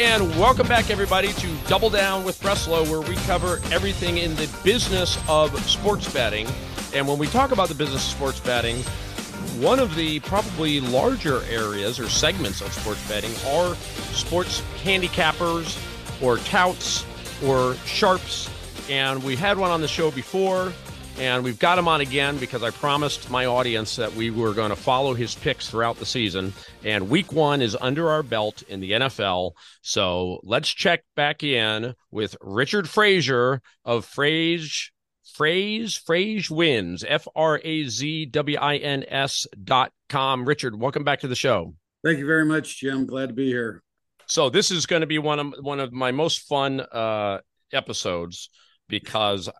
And welcome back, everybody, to Double Down with Breslo, where we cover everything in the business of sports betting. And when we talk about the business of sports betting, one of the probably larger areas or segments of sports betting are sports handicappers or touts or sharps. And we had one on the show before. And we've got him on again because I promised my audience that we were going to follow his picks throughout the season. And week one is under our belt in the NFL. So let's check back in with Richard Frazier of Fraz. Fraz, Phrase wins, F R A Z W I N S dot com. Richard, welcome back to the show. Thank you very much, Jim. Glad to be here. So this is going to be one of one of my most fun uh, episodes because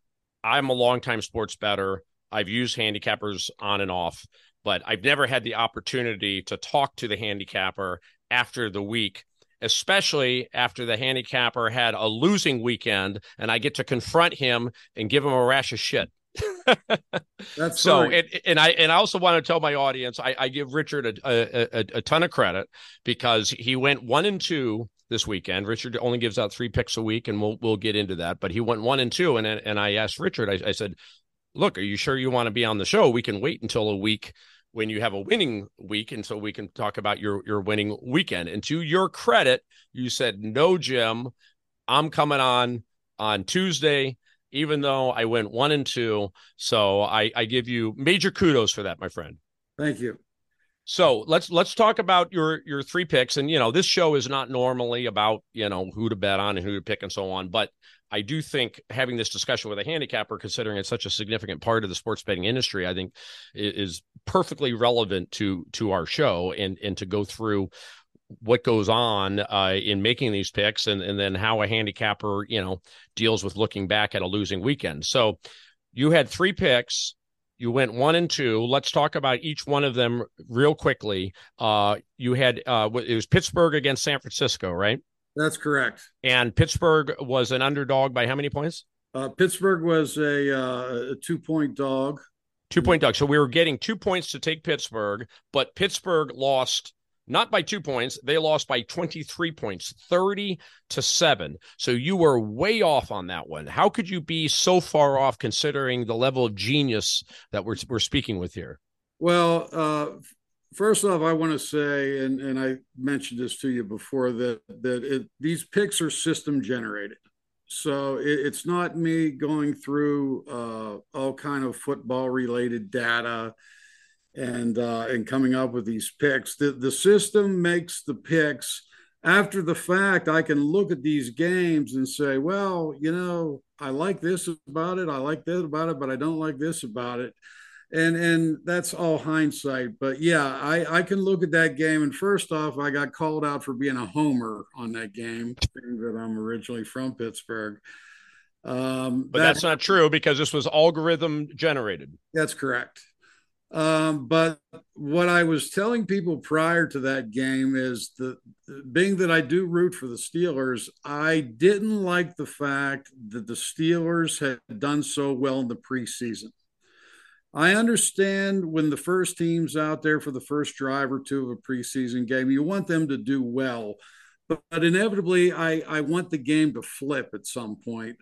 I'm a longtime sports bettor. I've used handicappers on and off, but I've never had the opportunity to talk to the handicapper after the week, especially after the handicapper had a losing weekend and I get to confront him and give him a rash of shit. That's so, and, and, I and I also want to tell my audience I, I give Richard a, a, a, a ton of credit because he went one and two this weekend. Richard only gives out three picks a week, and we'll we'll get into that. But he went one and two, and and I asked Richard, I, I said, "Look, are you sure you want to be on the show? We can wait until a week." when you have a winning week and so we can talk about your your winning weekend and to your credit you said no jim i'm coming on on tuesday even though i went one and two so i i give you major kudos for that my friend thank you so let's let's talk about your your three picks. And you know, this show is not normally about you know who to bet on and who to pick and so on. But I do think having this discussion with a handicapper, considering it's such a significant part of the sports betting industry, I think is perfectly relevant to to our show and and to go through what goes on uh, in making these picks and and then how a handicapper you know deals with looking back at a losing weekend. So you had three picks you went one and two. Let's talk about each one of them real quickly. Uh, you had uh, it was Pittsburgh against San Francisco, right? That's correct. And Pittsburgh was an underdog by how many points? Uh, Pittsburgh was a, uh, a two point dog. Two point dog. So we were getting two points to take Pittsburgh, but Pittsburgh lost not by two points. They lost by 23 points, 30 to seven. So you were way off on that one. How could you be so far off considering the level of genius that we're, we're speaking with here? Well, uh, first off, I want to say, and, and I mentioned this to you before, that, that it, these picks are system generated. So it, it's not me going through uh, all kind of football related data and uh, and coming up with these picks. The the system makes the picks after the fact. I can look at these games and say, well, you know, I like this about it, I like that about it, but I don't like this about it. And and that's all hindsight. But yeah, I, I can look at that game. And first off, I got called out for being a homer on that game, that I'm originally from Pittsburgh. Um, but that, that's not true because this was algorithm generated. That's correct. Um, but what I was telling people prior to that game is that being that I do root for the Steelers, I didn't like the fact that the Steelers had done so well in the preseason. I understand when the first team's out there for the first drive or two of a preseason game, you want them to do well. But, but inevitably, I, I want the game to flip at some point.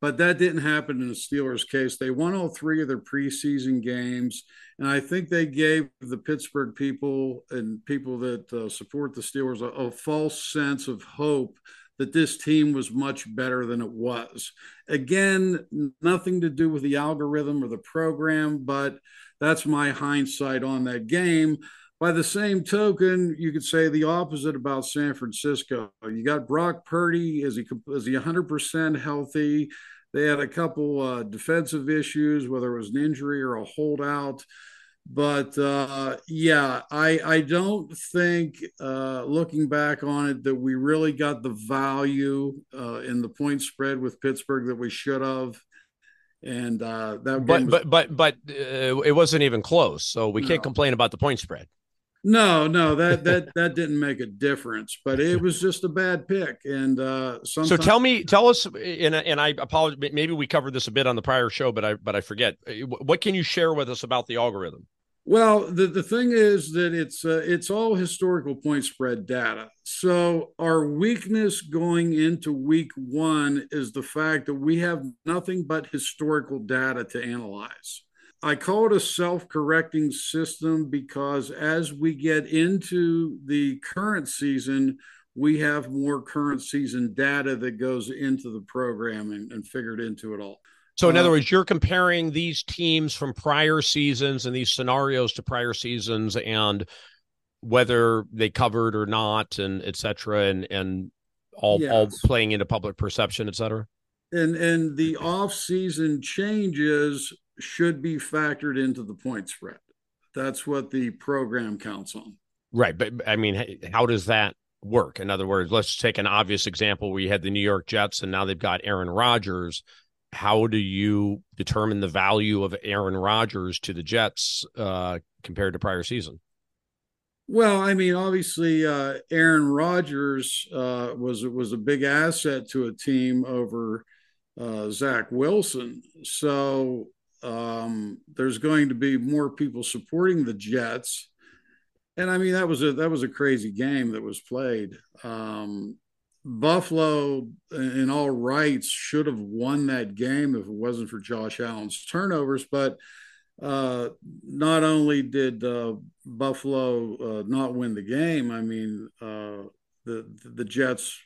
But that didn't happen in the Steelers' case. They won all three of their preseason games, and I think they gave the Pittsburgh people and people that uh, support the Steelers a, a false sense of hope that this team was much better than it was. Again, nothing to do with the algorithm or the program, but that's my hindsight on that game. By the same token, you could say the opposite about San Francisco. You got Brock Purdy. Is he is he 100% healthy? They had a couple uh, defensive issues, whether it was an injury or a holdout. But uh, yeah, I I don't think uh, looking back on it that we really got the value uh, in the point spread with Pittsburgh that we should have and uh that but, was- but but but uh, it wasn't even close so we no. can't complain about the point spread no, no, that that that didn't make a difference, but it was just a bad pick. And uh, so tell me, tell us, and and I apologize. Maybe we covered this a bit on the prior show, but I but I forget. Uh, what can you share with us about the algorithm? Well, the, the thing is that it's uh, it's all historical point spread data. So our weakness going into week one is the fact that we have nothing but historical data to analyze. I call it a self-correcting system because as we get into the current season, we have more current season data that goes into the program and, and figured into it all. So, in uh, other words, you're comparing these teams from prior seasons and these scenarios to prior seasons and whether they covered or not, and et cetera, and and all yes. all playing into public perception, et cetera. And and the off season changes should be factored into the point spread. That's what the program counts on. Right, but I mean, how does that work? In other words, let's take an obvious example where you had the New York Jets and now they've got Aaron Rodgers how do you determine the value of Aaron Rodgers to the Jets uh, compared to prior season? Well, I mean, obviously, uh, Aaron Rodgers uh, was was a big asset to a team over uh, Zach Wilson. So um, there's going to be more people supporting the Jets, and I mean that was a that was a crazy game that was played. Um, Buffalo, in all rights, should have won that game if it wasn't for Josh Allen's turnovers. But uh, not only did uh, Buffalo uh, not win the game, I mean, uh, the the Jets,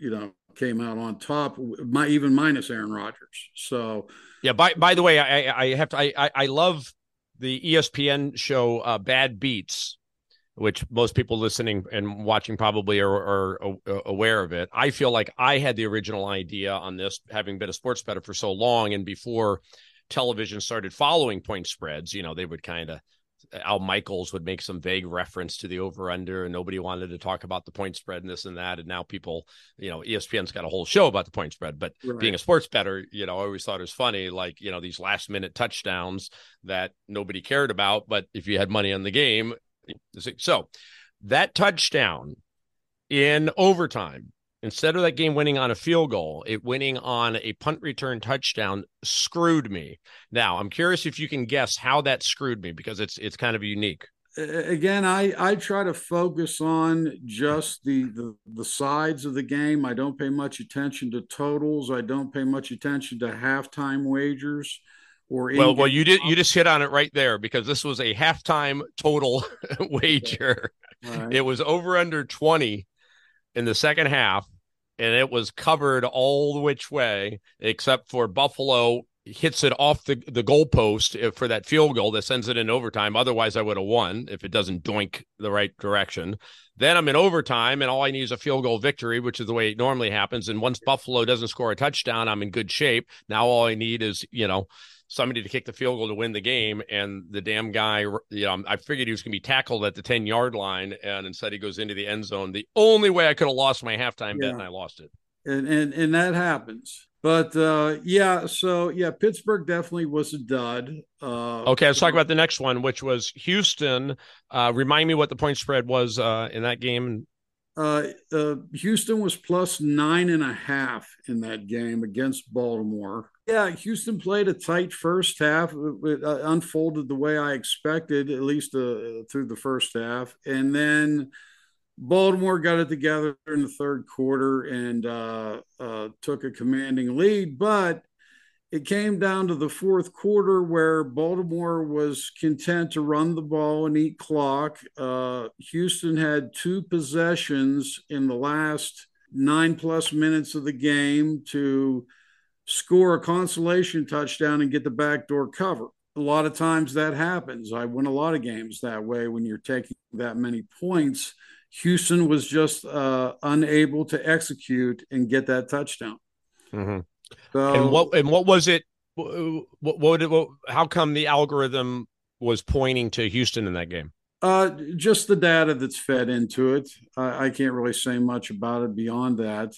you know, came out on top, my, even minus Aaron Rodgers. So, yeah. By by the way, I I have to I I love the ESPN show uh, Bad Beats which most people listening and watching probably are, are, are, aware of it. I feel like I had the original idea on this, having been a sports bettor for so long, and before television started following point spreads, you know, they would kind of Al Michaels would make some vague reference to the over under, and nobody wanted to talk about the point spread and this and that. And now people, you know, ESPN's got a whole show about the point spread. But right. being a sports bettor, you know, I always thought it was funny, like you know, these last minute touchdowns that nobody cared about, but if you had money on the game, so that touchdown in overtime, instead of that game winning on a field goal, it winning on a punt return touchdown screwed me. Now, I'm curious if you can guess how that screwed me because it's it's kind of unique. Again, I I try to focus on just the, the the sides of the game. I don't pay much attention to totals. I don't pay much attention to halftime wagers or well, well, you did you just hit on it right there because this was a halftime total wager. Right. It was over under twenty in the second half, and it was covered all the which way except for Buffalo hits it off the the goalpost uh, for that field goal that sends it in overtime. Otherwise, I would have won if it doesn't doink the right direction. Then I'm in overtime, and all I need is a field goal victory, which is the way it normally happens. And once Buffalo doesn't score a touchdown, I'm in good shape. Now all I need is you know somebody to kick the field goal to win the game. And the damn guy, you know, I figured he was going to be tackled at the 10 yard line. And instead he goes into the end zone. The only way I could have lost my halftime yeah. bet and I lost it. And, and, and that happens. But uh, yeah, so yeah, Pittsburgh definitely was a dud. Uh, okay, let's talk about the next one, which was Houston. Uh, remind me what the point spread was uh, in that game. Uh, uh, Houston was plus nine and a half in that game against Baltimore. Yeah, Houston played a tight first half. It, uh, unfolded the way I expected, at least uh, through the first half, and then Baltimore got it together in the third quarter and uh, uh, took a commanding lead. But it came down to the fourth quarter where Baltimore was content to run the ball and eat clock. Uh, Houston had two possessions in the last nine plus minutes of the game to score a consolation touchdown and get the backdoor cover. A lot of times that happens. I win a lot of games that way when you're taking that many points. Houston was just uh, unable to execute and get that touchdown. Mm-hmm. So, and what and what was it? What, what, what, how come the algorithm was pointing to Houston in that game? Uh, just the data that's fed into it. I, I can't really say much about it beyond that.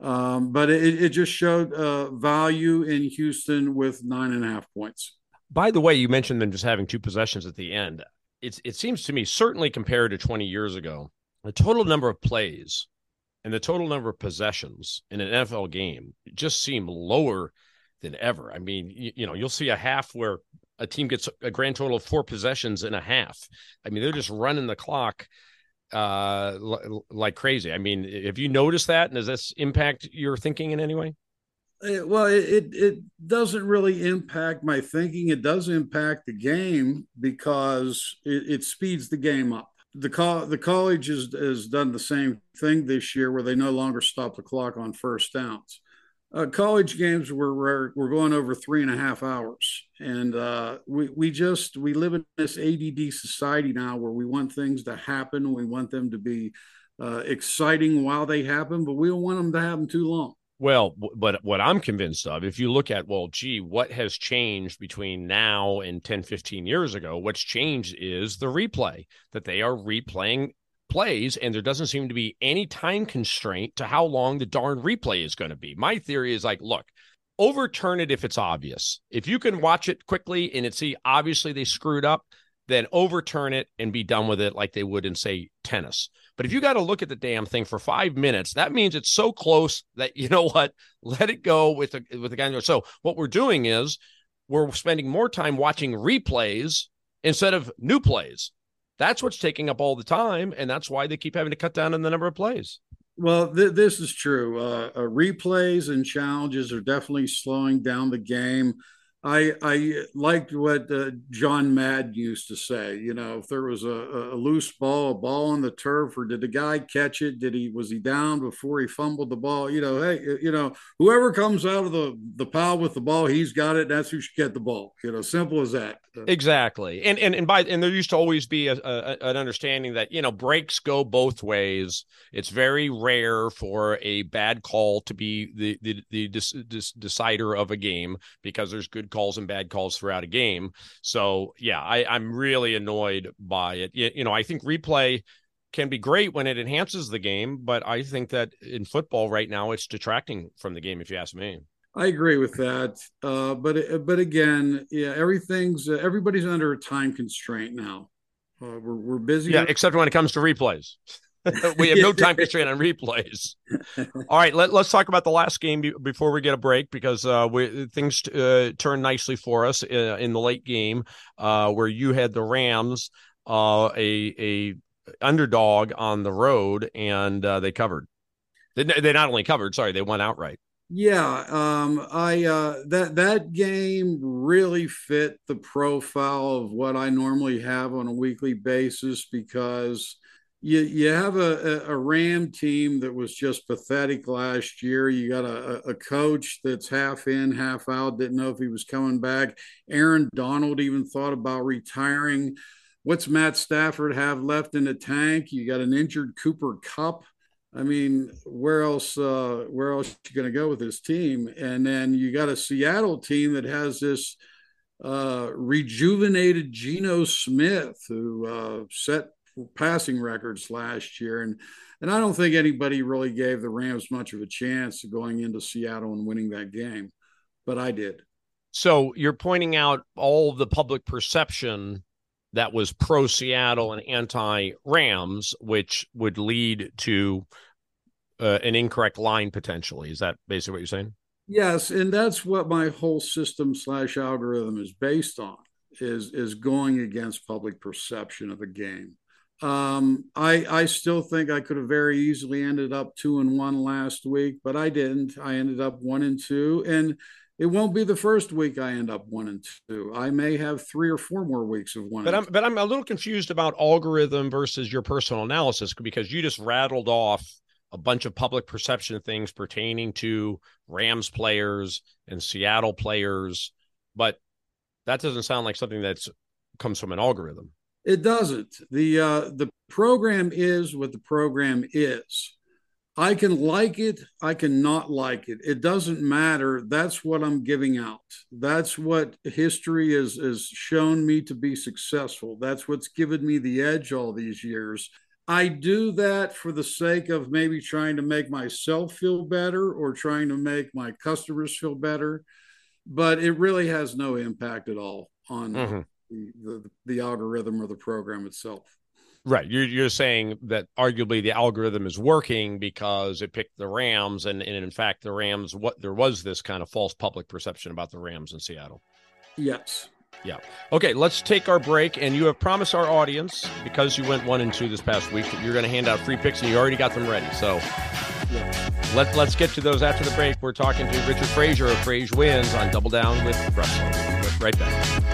Um, but it, it just showed uh, value in Houston with nine and a half points. By the way, you mentioned them just having two possessions at the end. It's, it seems to me, certainly compared to 20 years ago, the total number of plays and the total number of possessions in an NFL game just seem lower than ever. I mean, you, you, know, you'll see a half where a team gets a grand total of four possessions in a half. I mean, they're just running the clock uh, like crazy. I mean, have you noticed that? And does this impact your thinking in any way? Uh, well, it it doesn't really impact my thinking. It does impact the game because it, it speeds the game up. The co- the college has, has done the same thing this year, where they no longer stop the clock on first downs. Uh, college games were, were were going over three and a half hours, and uh, we we just we live in this ADD society now where we want things to happen, we want them to be uh, exciting while they happen, but we don't want them to happen too long. Well, but what I'm convinced of, if you look at, well, gee, what has changed between now and 10, 15 years ago? What's changed is the replay, that they are replaying plays, and there doesn't seem to be any time constraint to how long the darn replay is going to be. My theory is like, look, overturn it if it's obvious. If you can watch it quickly and it's see obviously they screwed up, then overturn it and be done with it like they would in say tennis. But if you got to look at the damn thing for five minutes, that means it's so close that you know what, let it go with the with the guy. So what we're doing is we're spending more time watching replays instead of new plays. That's what's taking up all the time, and that's why they keep having to cut down on the number of plays. Well, th- this is true. Uh, uh, replays and challenges are definitely slowing down the game. I I liked what uh, John Madden used to say. You know, if there was a, a, loose ball, a ball on the turf, or did the guy catch it? Did he was he down before he fumbled the ball? You know, hey, you know, whoever comes out of the the pile with the ball, he's got it. That's who should get the ball. You know, simple as that. Exactly, and and and by and there used to always be a, a, an understanding that you know breaks go both ways. It's very rare for a bad call to be the the the decider of a game because there's good calls and bad calls throughout a game. So yeah, I, I'm really annoyed by it. You, you know, I think replay can be great when it enhances the game, but I think that in football right now it's detracting from the game. If you ask me. I agree with that, uh, but but again, yeah, everything's uh, everybody's under a time constraint now. Uh, we're we're busy. Yeah, except when it comes to replays. we have no time constraint on replays. All right, let, us talk about the last game be, before we get a break because uh, we, things uh, turned nicely for us in, uh, in the late game uh, where you had the Rams uh, a a underdog on the road and uh, they covered. They, they not only covered, sorry, they went outright. Yeah, um, I uh, that that game really fit the profile of what I normally have on a weekly basis because you you have a, a Ram team that was just pathetic last year. You got a, a coach that's half in, half out. Didn't know if he was coming back. Aaron Donald even thought about retiring. What's Matt Stafford have left in the tank? You got an injured Cooper Kupp. I mean, where else? Uh, where else you going to go with this team? And then you got a Seattle team that has this uh, rejuvenated Geno Smith, who uh, set passing records last year, and and I don't think anybody really gave the Rams much of a chance of going into Seattle and winning that game, but I did. So you're pointing out all the public perception that was pro Seattle and anti Rams, which would lead to uh, an incorrect line potentially. Is that basically what you're saying? Yes, and that's what my whole system slash algorithm is based on is is going against public perception of a game. Um, I I still think I could have very easily ended up two and one last week, but I didn't. I ended up one and two, and it won't be the first week I end up one and two. I may have three or four more weeks of one. But I'm two. but I'm a little confused about algorithm versus your personal analysis because you just rattled off a bunch of public perception things pertaining to Rams players and Seattle players, but that doesn't sound like something that's comes from an algorithm. It doesn't. The uh, the program is what the program is. I can like it, I can not like it. It doesn't matter. That's what I'm giving out. That's what history has, has shown me to be successful. That's what's given me the edge all these years. I do that for the sake of maybe trying to make myself feel better or trying to make my customers feel better, but it really has no impact at all on mm-hmm the, the, the algorithm or the program itself. Right. You're you're saying that arguably the algorithm is working because it picked the Rams, and, and in fact the Rams what there was this kind of false public perception about the Rams in Seattle. Yes. Yeah. Okay, let's take our break. And you have promised our audience, because you went one and two this past week, that you're going to hand out free picks, and you already got them ready. So yeah. let, let's get to those after the break. We're talking to Richard Frazier of FrazWins on Double Down with Russell. Right back.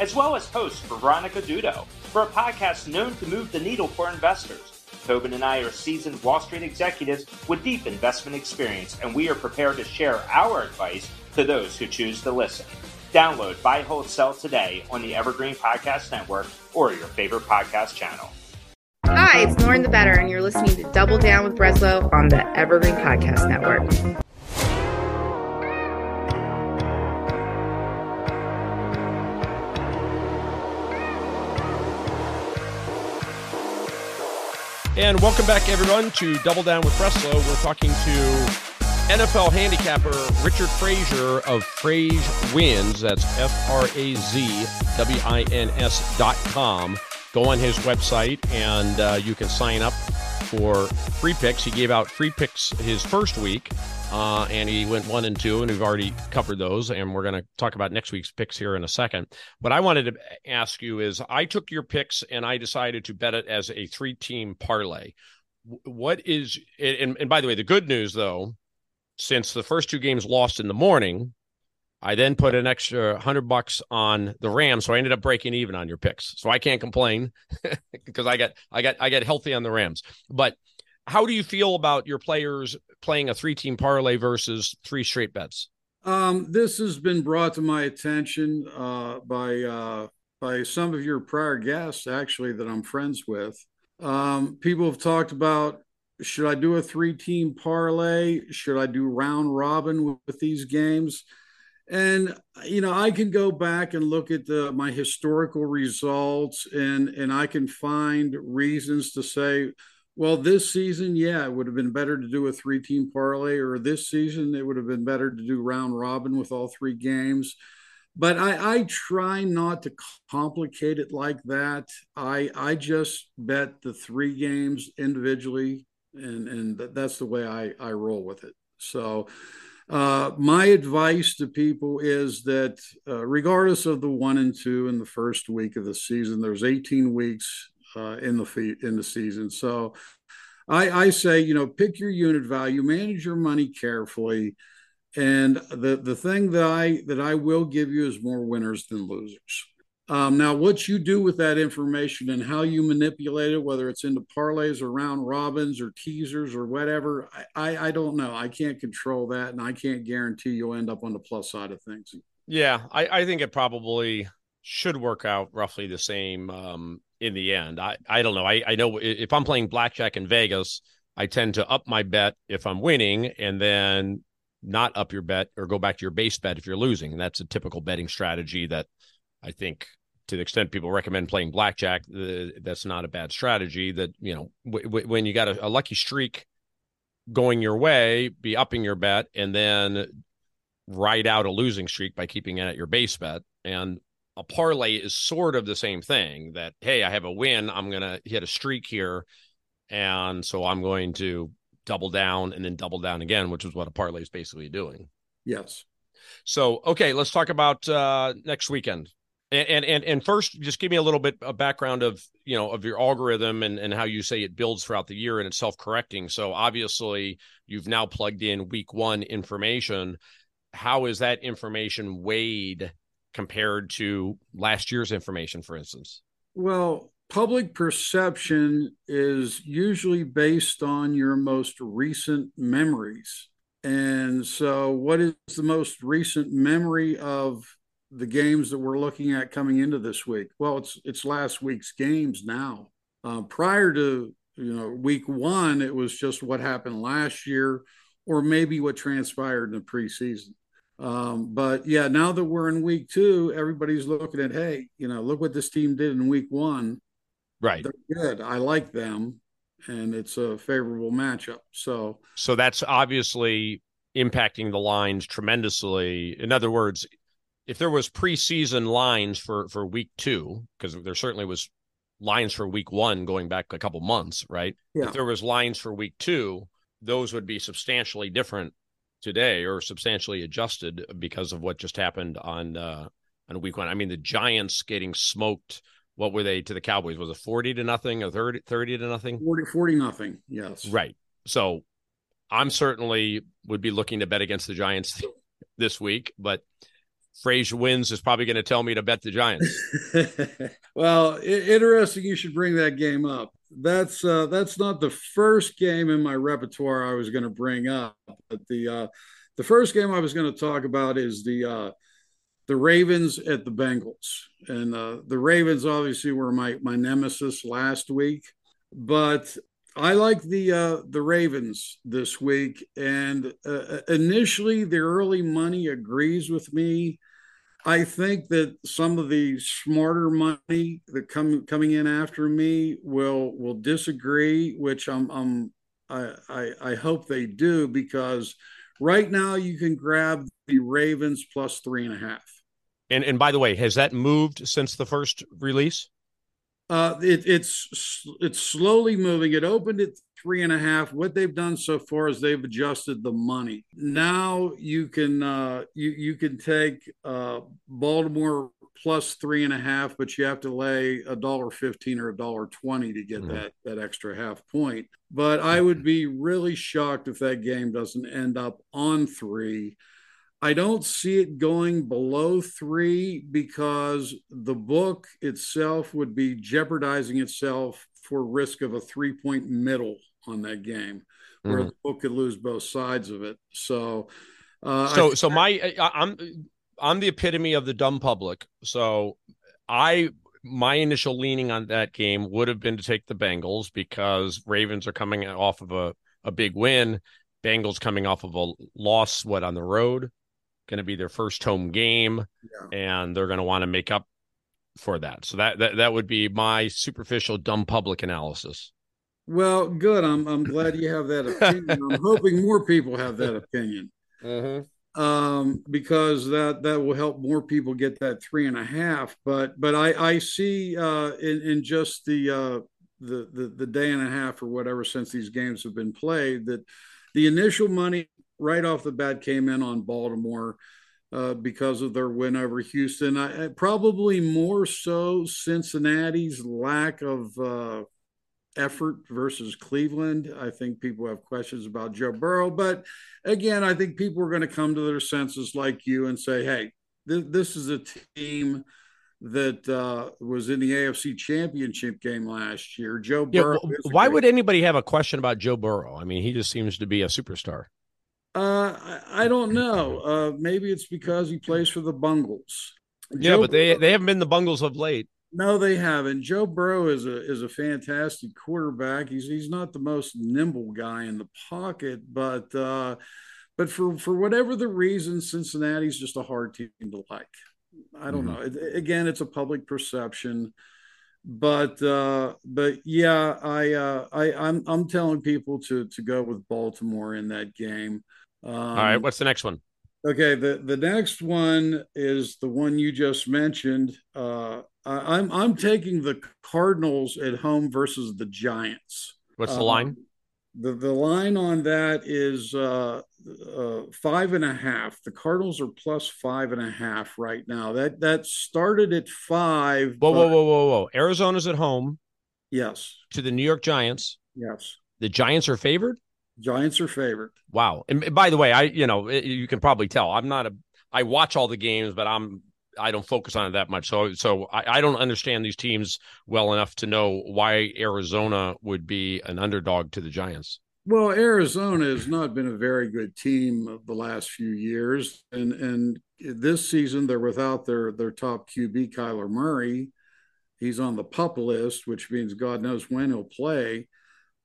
as well as host for Veronica Dudo, for a podcast known to move the needle for investors. Tobin and I are seasoned Wall Street executives with deep investment experience, and we are prepared to share our advice to those who choose to listen. Download Buy, Hold, Sell today on the Evergreen Podcast Network or your favorite podcast channel. Hi, it's Lauren the Better, and you're listening to Double Down with Breslo on the Evergreen Podcast Network. And welcome back, everyone, to Double Down with Breslo. We're talking to NFL handicapper Richard Frazier of FrazWins. That's F R A Z W I N S dot com. Go on his website and uh, you can sign up for free picks. He gave out free picks his first week uh, and he went one and two, and we've already covered those. And we're going to talk about next week's picks here in a second. What I wanted to ask you is I took your picks and I decided to bet it as a three team parlay. What is, and, and by the way, the good news though, since the first two games lost in the morning, I then put an extra hundred bucks on the Rams, so I ended up breaking even on your picks. So I can't complain because I got I got I got healthy on the Rams. But how do you feel about your players playing a three team parlay versus three straight bets? Um, this has been brought to my attention uh, by uh, by some of your prior guests, actually, that I'm friends with. Um, people have talked about should I do a three team parlay? Should I do round robin with, with, these games? And you know, I can go back and look at the, my historical results, and and I can find reasons to say well, this season, yeah, it would have been better to do a three team parlay, or this season, it would have been better to do round robin with all three games. But I, I try not to complicate it like that. I I just bet the three games individually, and and that's the way I I roll with it. So, uh, my advice to people is that uh, regardless of the one and two in the first week of the season, there's 18 weeks uh, in the in the season. So I, I say, you know, pick your unit value, manage your money carefully, and the the thing that I that I will give you is more winners than losers. Um, now, what you do with that information and how you manipulate it, whether it's into parlays or round robins or teasers or whatever, I, I, I don't know. I can't control that, and I can't guarantee you'll end up on the plus side of things. Yeah, I, I think it probably should work out roughly the same um, in the end. I, I don't know. I, I know if I'm playing blackjack in Vegas, I tend to up my bet if I'm winning and then not up your bet or go back to your base bet if you're losing. And that's a typical betting strategy that I think to the extent people recommend playing blackjack, that's not a bad strategy that, you know, w- w- when you got a, a lucky streak going your way, be upping your bet and then ride out a losing streak by keeping it at your base bet. And a parlay is sort of the same thing that hey i have a win i'm going to hit a streak here and so i'm going to double down and then double down again which is what a parlay is basically doing. Yes. So okay let's talk about uh next weekend. And and and first just give me a little bit of background of you know of your algorithm and and how you say it builds throughout the year and it's self-correcting. So obviously you've now plugged in week one information. How is that information weighed compared to last year's information, for instance? Well, public perception is usually based on your most recent memories. And so, what is the most recent memory of the games that we're looking at coming into this week? Well, it's it's last week's games now. Uh, prior to you know, week one, it was just what happened last year, or maybe what transpired in the preseason. Um, but yeah, now that we're in week two, everybody's looking at, hey, you know, look what this team did in week one. Right. They're good. I like them. And it's a favorable matchup. So, so that's obviously impacting the lines tremendously. In other words, if there was preseason lines for for week two, because there certainly was lines for week one going back a couple months, right? Yeah. If there was lines for week two, those would be substantially different today or substantially adjusted because of what just happened on uh on week one. I mean, the Giants getting smoked. What were they to the Cowboys? Was it 40 to nothing or 30, 30 to nothing? 40, 40 nothing. Yes. Right. So I'm certainly would be looking to bet against the Giants this week, but Frazier wins is probably going to tell me to bet the Giants. well, interesting. You should bring that game up. That's uh, that's not the first game in my repertoire I was going to bring up, but the uh, the first game I was going to talk about is the uh, the Ravens at the Bengals, and uh, the Ravens obviously were my my nemesis last week, but I like the uh, the Ravens this week, and uh, initially the early money agrees with me. I think that some of the smarter money that come coming in after me will will disagree, which I'm, I'm I, I I hope they do because right now you can grab the Ravens plus three and a half. And and by the way, has that moved since the first release? Uh, it, it's it's slowly moving. It opened at three and a half. What they've done so far is they've adjusted the money. Now you can uh, you you can take uh, Baltimore plus three and a half, but you have to lay a dollar fifteen or a dollar twenty to get mm-hmm. that that extra half point. But I would be really shocked if that game doesn't end up on three. I don't see it going below three because the book itself would be jeopardizing itself for risk of a three point middle on that game, where mm. the book could lose both sides of it. So, uh, so, so my, I'm, I'm the epitome of the dumb public. So, I, my initial leaning on that game would have been to take the Bengals because Ravens are coming off of a, a big win. Bengals coming off of a loss, what on the road? going to be their first home game, yeah. and they're going to want to make up for that. So that, that that would be my superficial dumb public analysis. Well, good. I'm I'm glad you have that opinion. I'm hoping more people have that opinion. Mm-hmm. Um, because that that will help more people get that three and a half. But but I I see uh, in in just the uh, the the the day and a half or whatever since these games have been played that the initial money right off the bat came in on Baltimore uh, because of their win over Houston. I, I, probably more so Cincinnati's lack of uh, effort versus Cleveland. I think people have questions about Joe Burrow, but again, I think people are going to come to their senses like you and say, "Hey, th- this is a team." that uh, was in the AFC Championship game last year. Joe Burrow. Yeah, why would anybody have a question about Joe Burrow? I mean, he just seems to be a superstar. Uh, I, I don't know. Uh, maybe it's because he plays for the Bungles. Yeah, Joe but they they haven't been the Bungles of late. No, they haven't. Joe Burrow is a is a fantastic quarterback. He's he's not the most nimble guy in the pocket, but uh, but for for whatever the reason, Cincinnati's just a hard team to like. I don't mm-hmm. know. It, again, it's a public perception, but uh, but yeah, I uh, I I'm I'm telling people to to go with Baltimore in that game. Um, All right, what's the next one? Okay, the the next one is the one you just mentioned. Uh, I'm I'm taking the Cardinals at home versus the Giants. What's the line? Um, the the line on that is uh, uh, five and a half. The Cardinals are plus five and a half right now. That that started at five. Whoa, but... whoa, whoa, whoa, whoa! Arizona's at home. Yes. To the New York Giants. Yes. The Giants are favored. Giants are favored. Wow. And by the way, I you know you can probably tell I'm not a I watch all the games, but I'm I don't focus on it that much. So so I, I don't understand these teams well enough to know why Arizona would be an underdog to the Giants. Well, Arizona has not been a very good team the last few years, and and this season they're without their their top QB Kyler Murray. He's on the pup list, which means God knows when he'll play.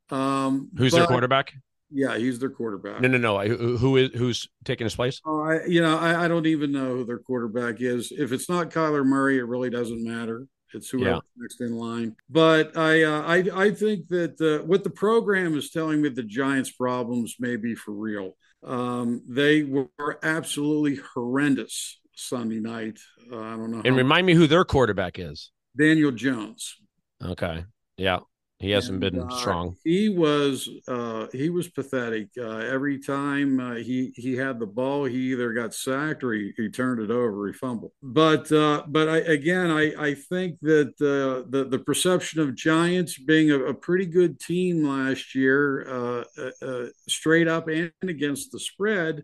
Um, Who's but, their quarterback? Yeah, he's their quarterback. No, no, no. Who, who is who's taking his place? Oh, I, you know, I, I, don't even know who their quarterback is. If it's not Kyler Murray, it really doesn't matter. It's whoever yeah. next in line. But I, uh, I, I think that uh, what the program is telling me, the Giants' problems may be for real. Um, they were absolutely horrendous Sunday night. Uh, I don't know. And remind me who their quarterback is. Daniel Jones. Okay. Yeah. He hasn't and, been uh, strong. He was uh, he was pathetic. Uh, every time uh, he he had the ball, he either got sacked or he, he turned it over, he fumbled. But uh, but I, again, I I think that uh, the the perception of Giants being a, a pretty good team last year, straight up and against the spread,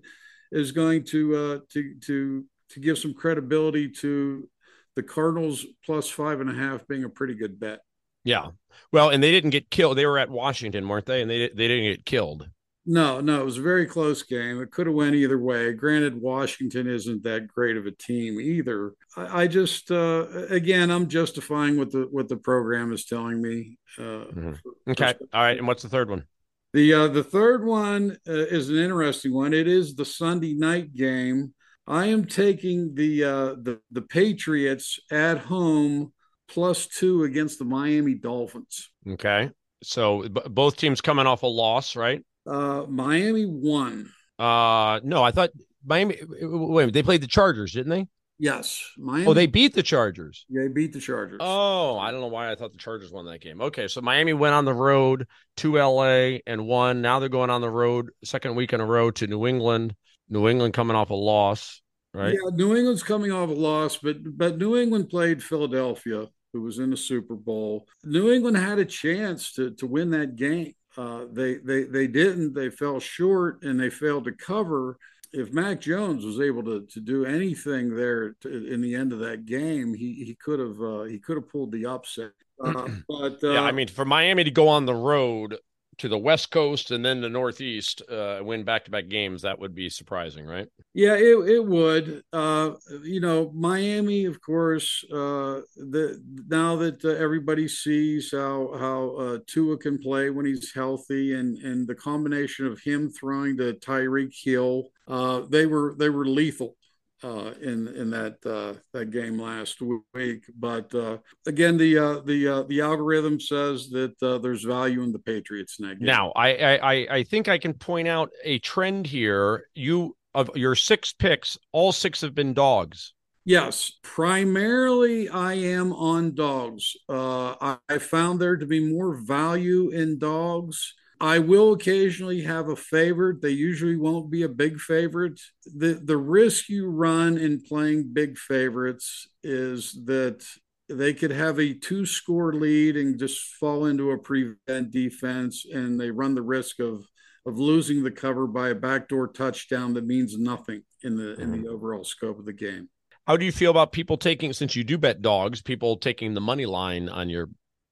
is going to uh, to to to give some credibility to the Cardinals plus five and a half being a pretty good bet. Yeah. Well, and they didn't get killed. They were at Washington, weren't they? And they they didn't get killed. No, no, it was a very close game. It could have went either way. Granted, Washington isn't that great of a team either. I, I just, uh, again, I'm justifying what the what the program is telling me. Uh, mm-hmm. Okay, all right. And what's the third one? The uh, the third one uh, is an interesting one. It is the Sunday night game. I am taking the uh, the the Patriots at home plus two against the Miami Dolphins. Okay. So b- both teams coming off a loss, right? Uh, Miami won. Uh, no, I thought Miami. Wait, they played the Chargers, didn't they? Yes, Miami. Oh, they beat the Chargers. Yeah, they beat the Chargers. Oh, I don't know why I thought the Chargers won that game. Okay, so Miami went on the road to LA and won. Now they're going on the road second week in a row to New England. New England coming off a loss, right? Yeah, New England's coming off a loss, but but New England played Philadelphia who was in the Super Bowl. New England had a chance to to win that game. Uh, they they they didn't. They fell short and they failed to cover. If Mac Jones was able to to do anything there to, in the end of that game, he he could have uh, he could have pulled the upset. Uh, but yeah, I uh, mean, for Miami to go on the road to the West Coast and then the Northeast, uh, win back to back games, that would be surprising, right? Yeah, it, it would. Uh, you know, Miami, of course, uh, the now that uh, everybody sees how how uh, Tua can play when he's healthy, and and the combination of him throwing to Tyreek Hill, uh, they were they were lethal uh, in in that uh, that game last week. But uh, again, the uh, the uh, the algorithm says that uh, there's value in the Patriots in that game. Now, I, I I think I can point out a trend here. You of your six picks, all six have been dogs. Yes, primarily I am on dogs. I, I found there to be more value in dogs I will occasionally have a favorite. They usually won't be a big favorite. The the risk you run in playing big favorites is that they could have a two score lead and just fall into a prevent defense and they run the risk of of losing the cover by a backdoor touchdown that means nothing in the in the mm-hmm. overall scope of the game. How do you feel about people taking since you do bet dogs, people taking the money line on your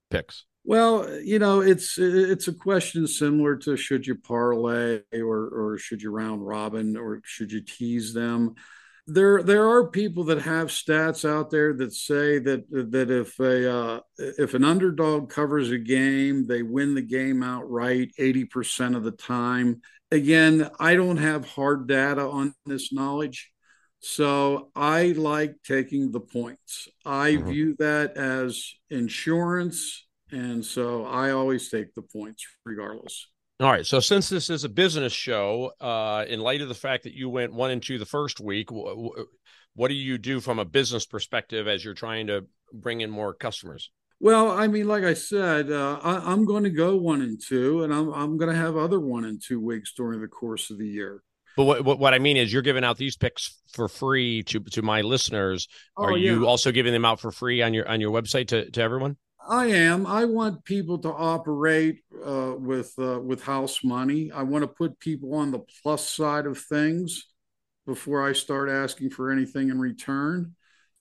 picks? Well, you know, it's it's a question similar to should you parlay or or should you round robin or should you tease them? There there are people that have stats out there that say that that if a uh, if an underdog covers a game, they win the game outright 80% of the time. Again, I don't have hard data on this knowledge. So I like taking the points. I mm-hmm. view that as insurance and so I always take the points regardless. All right. So since this is a business show, uh, in light of the fact that you went one and two the first week, what do you do from a business perspective as you're trying to bring in more customers? Well, I mean, like I said, uh, I, am going to go one and two, and I'm I'm going to have other one and two weeks during the course of the year. But what, what, what I mean is, you're giving out these picks for free to to my listeners. Oh, Are yeah. you also giving them out for free on your on your website to to everyone? I am. I want people to operate uh, with uh, with house money. I want to put people on the plus side of things before I start asking for anything in return.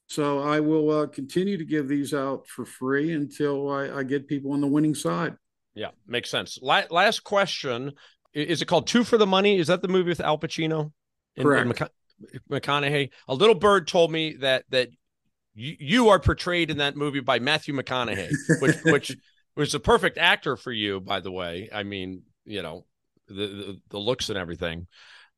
So I will uh, continue to give these out for free until I, I, get people on the winning side. Yeah, makes sense. La- last question: Is it called Two for the Money? Is that the movie with Al Pacino? In, Correct. McConaughey. A little bird told me that that you, you are portrayed in that movie by Matthew McConaughey, which which was the perfect actor for you, by the way. I mean, you know, the the, the looks and everything.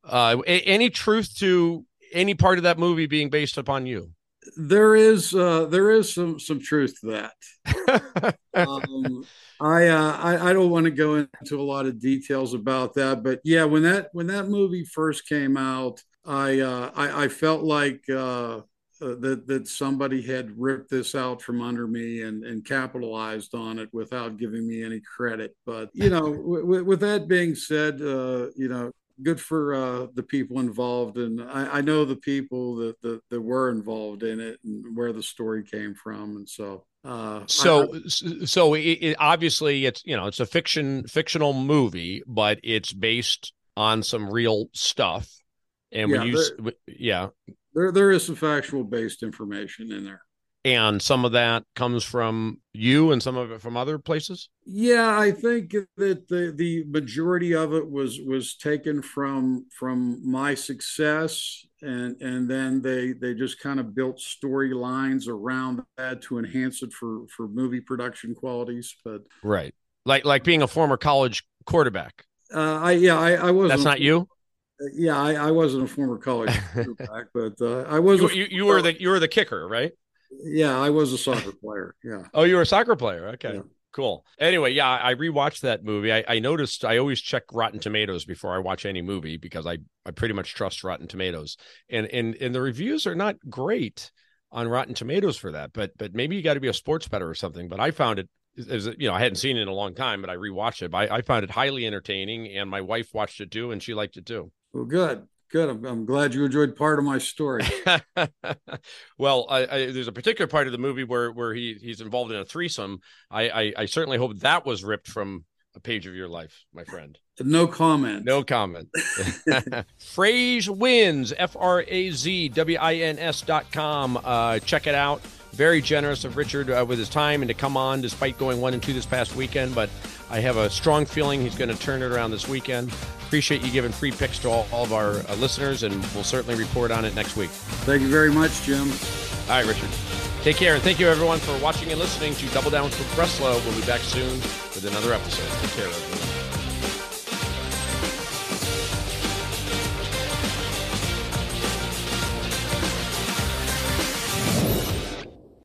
Uh, a- any truth to any part of that movie being based upon you? There is uh, there is some some truth to that. um, I, uh, I I don't want to go into a lot of details about that, but yeah, when that when that movie first came out, I uh, I, I felt like uh, uh, that that somebody had ripped this out from under me and and capitalized on it without giving me any credit. But you know, w- with that being said, uh, you know, good for uh, the people involved, and I, I know the people that, that, that were involved in it and where the story came from, and so. Uh, so, I, so it, it, obviously it's you know it's a fiction fictional movie, but it's based on some real stuff. And yeah, when you, yeah, there there is some factual based information in there. And some of that comes from you and some of it from other places? Yeah i think that the the majority of it was was taken from from my success and and then they they just kind of built storylines around that to enhance it for for movie production qualities but right. Like like being a former college quarterback. Uh i yeah i i was that's not you yeah, I, I wasn't a former college quarterback, but uh, I was. You, you, you, were the you were the kicker, right? Yeah, I was a soccer player. Yeah. Oh, you were a soccer player. Okay. Yeah. Cool. Anyway, yeah, I rewatched that movie. I, I, noticed I always check Rotten Tomatoes before I watch any movie because I, I pretty much trust Rotten Tomatoes. And and and the reviews are not great on Rotten Tomatoes for that. But but maybe you got to be a sports bettor or something. But I found it as you know, I hadn't seen it in a long time, but I rewatched it. I, I found it highly entertaining, and my wife watched it too, and she liked it too. Well, good. Good. I'm, I'm, glad you enjoyed part of my story. well, I, I, there's a particular part of the movie where where he he's involved in a threesome. I, I certainly hope that was ripped from a page of your life, my friend. No comment. No comment. Fraze wins. F R A Z W I N S dot com. Uh, check it out. Very generous of Richard uh, with his time and to come on despite going one and two this past weekend. But I have a strong feeling he's going to turn it around this weekend. Appreciate you giving free picks to all, all of our uh, listeners, and we'll certainly report on it next week. Thank you very much, Jim. All right, Richard. Take care, and thank you everyone for watching and listening to Double Down with Breslo. We'll be back soon with another episode. Take care, everyone.